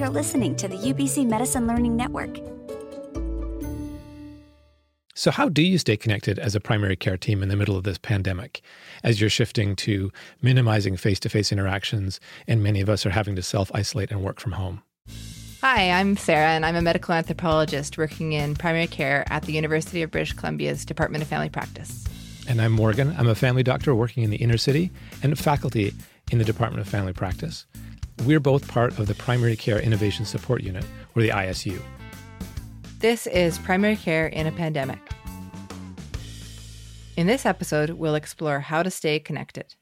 You're listening to the UBC Medicine Learning Network. So, how do you stay connected as a primary care team in the middle of this pandemic as you're shifting to minimizing face to face interactions and many of us are having to self isolate and work from home? Hi, I'm Sarah, and I'm a medical anthropologist working in primary care at the University of British Columbia's Department of Family Practice. And I'm Morgan. I'm a family doctor working in the inner city and faculty in the Department of Family Practice. We're both part of the Primary Care Innovation Support Unit, or the ISU. This is Primary Care in a Pandemic. In this episode, we'll explore how to stay connected.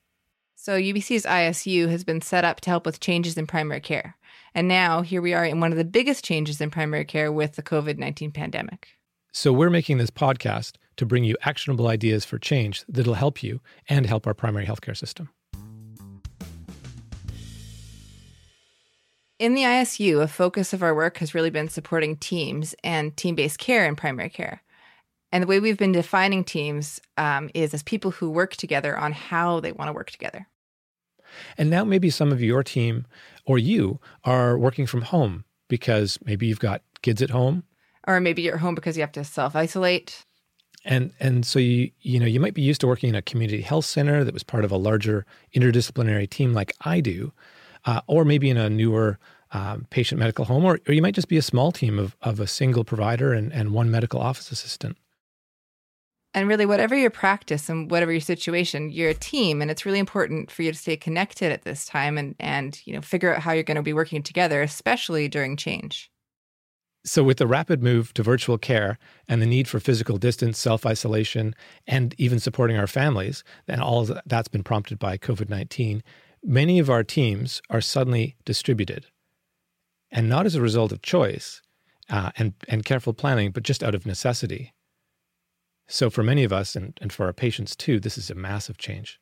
So, UBC's ISU has been set up to help with changes in primary care. And now, here we are in one of the biggest changes in primary care with the COVID 19 pandemic. So, we're making this podcast to bring you actionable ideas for change that'll help you and help our primary healthcare system. In the ISU, a focus of our work has really been supporting teams and team based care in primary care. And the way we've been defining teams um, is as people who work together on how they want to work together. And now maybe some of your team or you are working from home because maybe you've got kids at home. Or maybe you're home because you have to self isolate. And and so you you know you might be used to working in a community health center that was part of a larger interdisciplinary team like I do, uh, or maybe in a newer um, patient medical home, or, or you might just be a small team of, of a single provider and, and one medical office assistant. And really, whatever your practice and whatever your situation, you're a team, and it's really important for you to stay connected at this time and and you know figure out how you're going to be working together, especially during change. So, with the rapid move to virtual care and the need for physical distance, self isolation, and even supporting our families, and all that's been prompted by COVID 19, many of our teams are suddenly distributed. And not as a result of choice uh, and, and careful planning, but just out of necessity. So, for many of us and, and for our patients too, this is a massive change.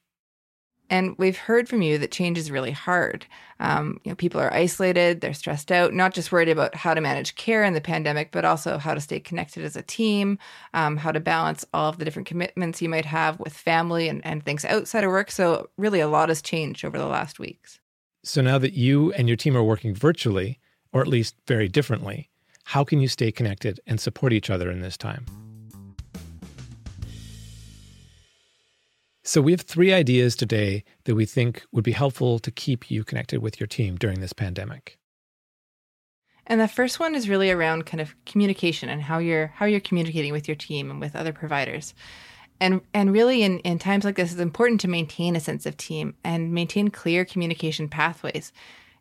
And we've heard from you that change is really hard. Um, you know, people are isolated, they're stressed out, not just worried about how to manage care in the pandemic, but also how to stay connected as a team, um, how to balance all of the different commitments you might have with family and, and things outside of work. So, really, a lot has changed over the last weeks. So, now that you and your team are working virtually, or at least very differently, how can you stay connected and support each other in this time? So, we have three ideas today that we think would be helpful to keep you connected with your team during this pandemic. And the first one is really around kind of communication and how you're how you're communicating with your team and with other providers. And and really in, in times like this it's important to maintain a sense of team and maintain clear communication pathways.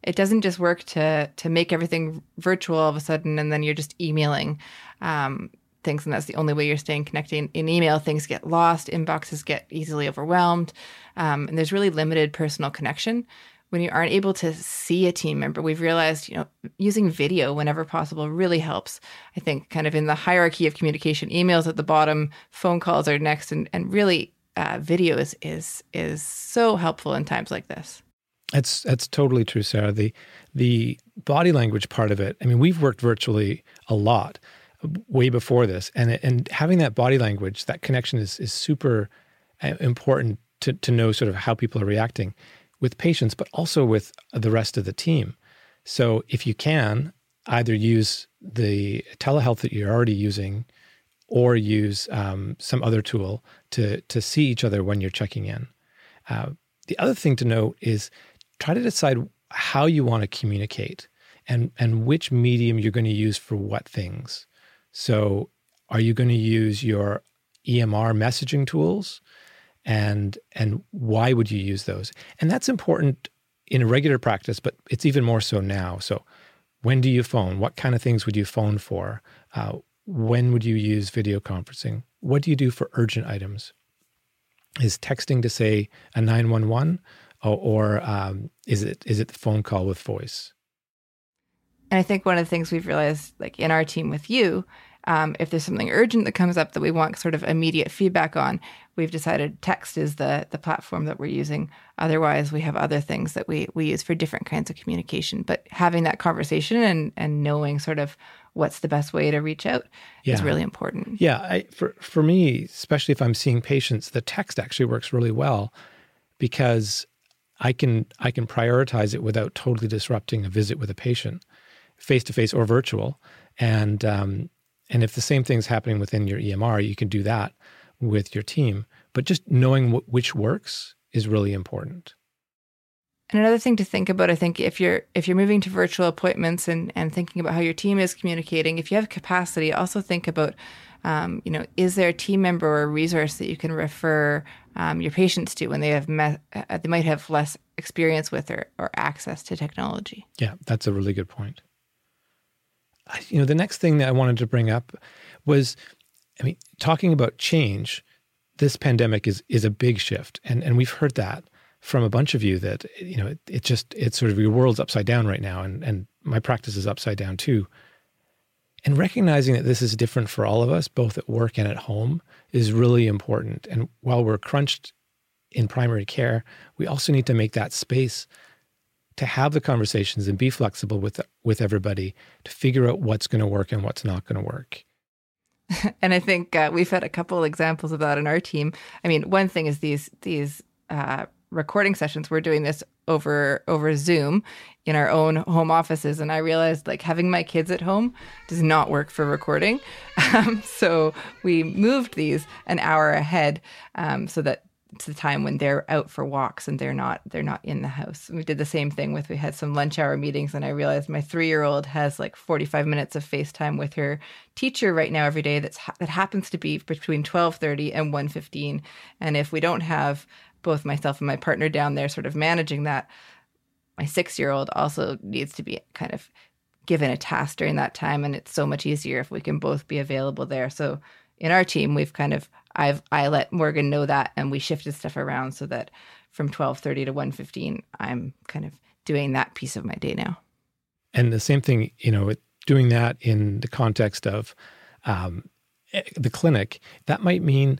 It doesn't just work to to make everything virtual all of a sudden and then you're just emailing. Um, things and that's the only way you're staying connected. In email things get lost inboxes get easily overwhelmed um, and there's really limited personal connection. When you aren't able to see a team member we've realized you know using video whenever possible really helps. I think kind of in the hierarchy of communication emails at the bottom phone calls are next and, and really uh, video is, is is so helpful in times like this. That's that's totally true sarah. The the body language part of it i mean we've worked virtually a lot way before this, and and having that body language, that connection is is super uh, important to to know sort of how people are reacting with patients, but also with the rest of the team. So if you can, either use the telehealth that you're already using, or use um, some other tool to to see each other when you're checking in. Uh, the other thing to note is try to decide how you want to communicate and and which medium you're going to use for what things. So, are you going to use your EMR messaging tools? And, and why would you use those? And that's important in a regular practice, but it's even more so now. So, when do you phone? What kind of things would you phone for? Uh, when would you use video conferencing? What do you do for urgent items? Is texting to say a 911 or, or um, is it is it the phone call with voice? And I think one of the things we've realized, like in our team with you, um, if there's something urgent that comes up that we want sort of immediate feedback on, we've decided text is the the platform that we're using. Otherwise, we have other things that we we use for different kinds of communication. But having that conversation and and knowing sort of what's the best way to reach out yeah. is really important. Yeah, I, for for me, especially if I'm seeing patients, the text actually works really well because I can I can prioritize it without totally disrupting a visit with a patient. Face to face or virtual. And um, and if the same thing's happening within your EMR, you can do that with your team. But just knowing which works is really important. And another thing to think about, I think, if you're if you're moving to virtual appointments and and thinking about how your team is communicating, if you have capacity, also think about, um, you know, is there a team member or a resource that you can refer um, your patients to when they have met, uh, they might have less experience with or, or access to technology. Yeah, that's a really good point. You know, the next thing that I wanted to bring up was, I mean, talking about change. This pandemic is is a big shift, and and we've heard that from a bunch of you that you know it, it just it's sort of your world's upside down right now. And and my practice is upside down too. And recognizing that this is different for all of us both at work and at home is really important. And while we're crunched in primary care we also need to make that space to have the conversations and be flexible with with everybody to figure out what's going to work and what's not going to work and I think uh, we've had a couple examples of that in our team. I mean, one thing is these these uh, recording sessions we're doing this over over zoom in our own home offices and i realized like having my kids at home does not work for recording um, so we moved these an hour ahead um, so that it's the time when they're out for walks and they're not they're not in the house. We did the same thing with we had some lunch hour meetings and I realized my 3-year-old has like 45 minutes of FaceTime with her teacher right now every day that's that happens to be between 12:30 and 1:15 and if we don't have both myself and my partner down there sort of managing that. My six year old also needs to be kind of given a task during that time. And it's so much easier if we can both be available there. So in our team, we've kind of, I've, I let Morgan know that and we shifted stuff around so that from 1230 to 115, I'm kind of doing that piece of my day now. And the same thing, you know, doing that in the context of um, eh, the clinic, that might mean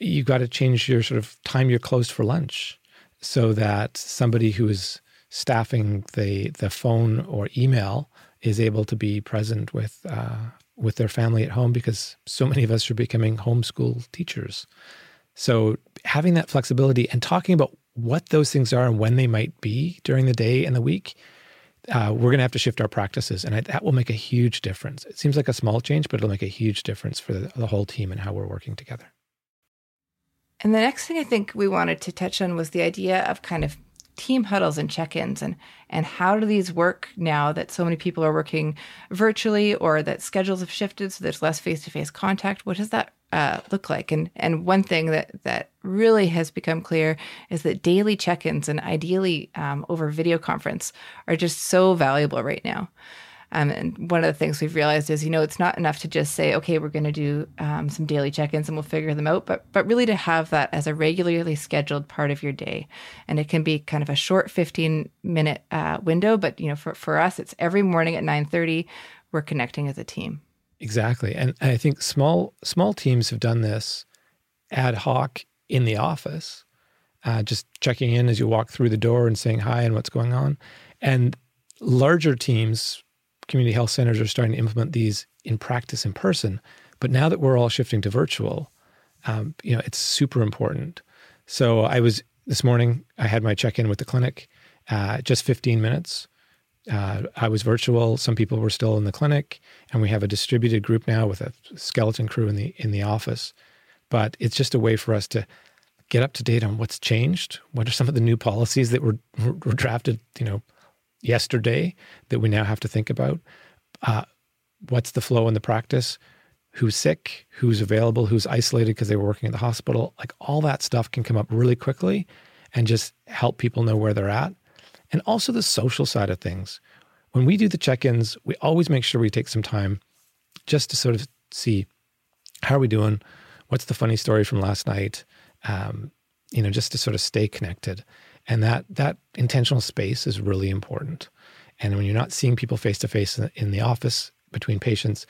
you've got to change your sort of time you're closed for lunch so that somebody who is staffing the the phone or email is able to be present with uh, with their family at home because so many of us are becoming homeschool teachers. So having that flexibility and talking about what those things are and when they might be during the day and the week, uh, we're going to have to shift our practices, and I, that will make a huge difference. It seems like a small change, but it'll make a huge difference for the, the whole team and how we're working together. And the next thing I think we wanted to touch on was the idea of kind of team huddles and check-ins and and how do these work now that so many people are working virtually or that schedules have shifted so there's less face-to-face contact? What does that uh, look like? And and one thing that that really has become clear is that daily check-ins and ideally um, over video conference are just so valuable right now um, and one of the things we've realized is, you know, it's not enough to just say, okay, we're going to do um, some daily check-ins and we'll figure them out, but but really to have that as a regularly scheduled part of your day, and it can be kind of a short 15 minute uh, window, but you know, for for us, it's every morning at 9:30. We're connecting as a team. Exactly, and I think small small teams have done this ad hoc in the office, uh, just checking in as you walk through the door and saying hi and what's going on, and larger teams community health centers are starting to implement these in practice in person. But now that we're all shifting to virtual, um, you know, it's super important. So I was this morning. I had my check in with the clinic, uh, just 15 minutes. Uh, I was virtual. Some people were still in the clinic, and we have a distributed group now with a skeleton crew in the in the office. But it's just a way for us to get up to date on what's changed. What are some of the new policies that were, were drafted, you know, yesterday that we now have to think about. Uh, what's the flow in the practice? Who's sick? Who's available? Who's isolated because they were working at the hospital? Like all that stuff can come up really quickly and just help people know where they're at. And also the social side of things. When we do the check ins, we always make sure we take some time just to sort of see how are we doing? What's the funny story from last night? Um, you know, just to sort of stay connected. And that that intentional space is really important. And when you're not seeing people face to face in the office between patients,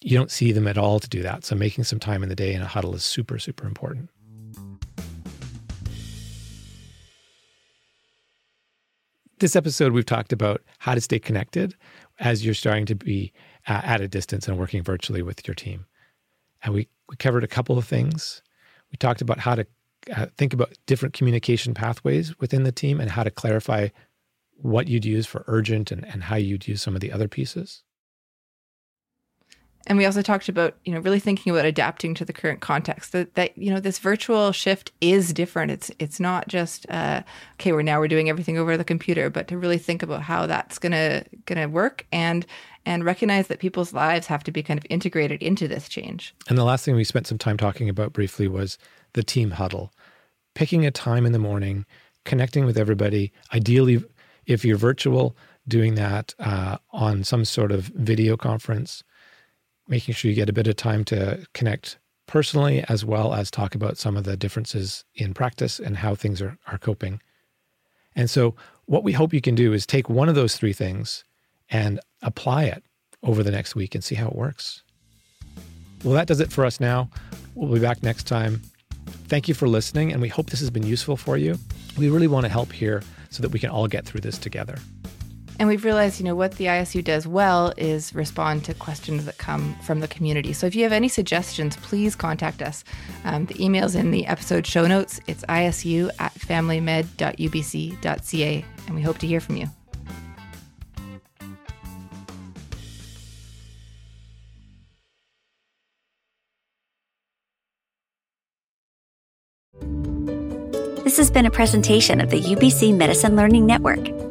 you don't see them at all to do that. So making some time in the day in a huddle is super super important. This episode, we've talked about how to stay connected as you're starting to be uh, at a distance and working virtually with your team. And we, we covered a couple of things. We talked about how to think about different communication pathways within the team and how to clarify what you'd use for urgent and, and how you'd use some of the other pieces. And we also talked about, you know, really thinking about adapting to the current context. That, that you know, this virtual shift is different. It's it's not just uh, okay, we're now we're doing everything over the computer, but to really think about how that's gonna gonna work and and recognize that people's lives have to be kind of integrated into this change. And the last thing we spent some time talking about briefly was the team huddle, picking a time in the morning, connecting with everybody. Ideally, if you're virtual, doing that uh, on some sort of video conference making sure you get a bit of time to connect personally as well as talk about some of the differences in practice and how things are, are coping. And so, what we hope you can do is take one of those three things and apply it over the next week and see how it works. Well, that does it for us now. We'll be back next time. Thank you for listening, and we hope this has been useful for you. We really want to help here so that we can all get through this together. And we've realized, you know, what the ISU does well is respond to questions that come from the community. So if you have any suggestions, please contact us. Um, the email's in the episode show notes. It's isu at familymed.ubc.ca, and we hope to hear from you. This has been a presentation of the UBC Medicine Learning Network.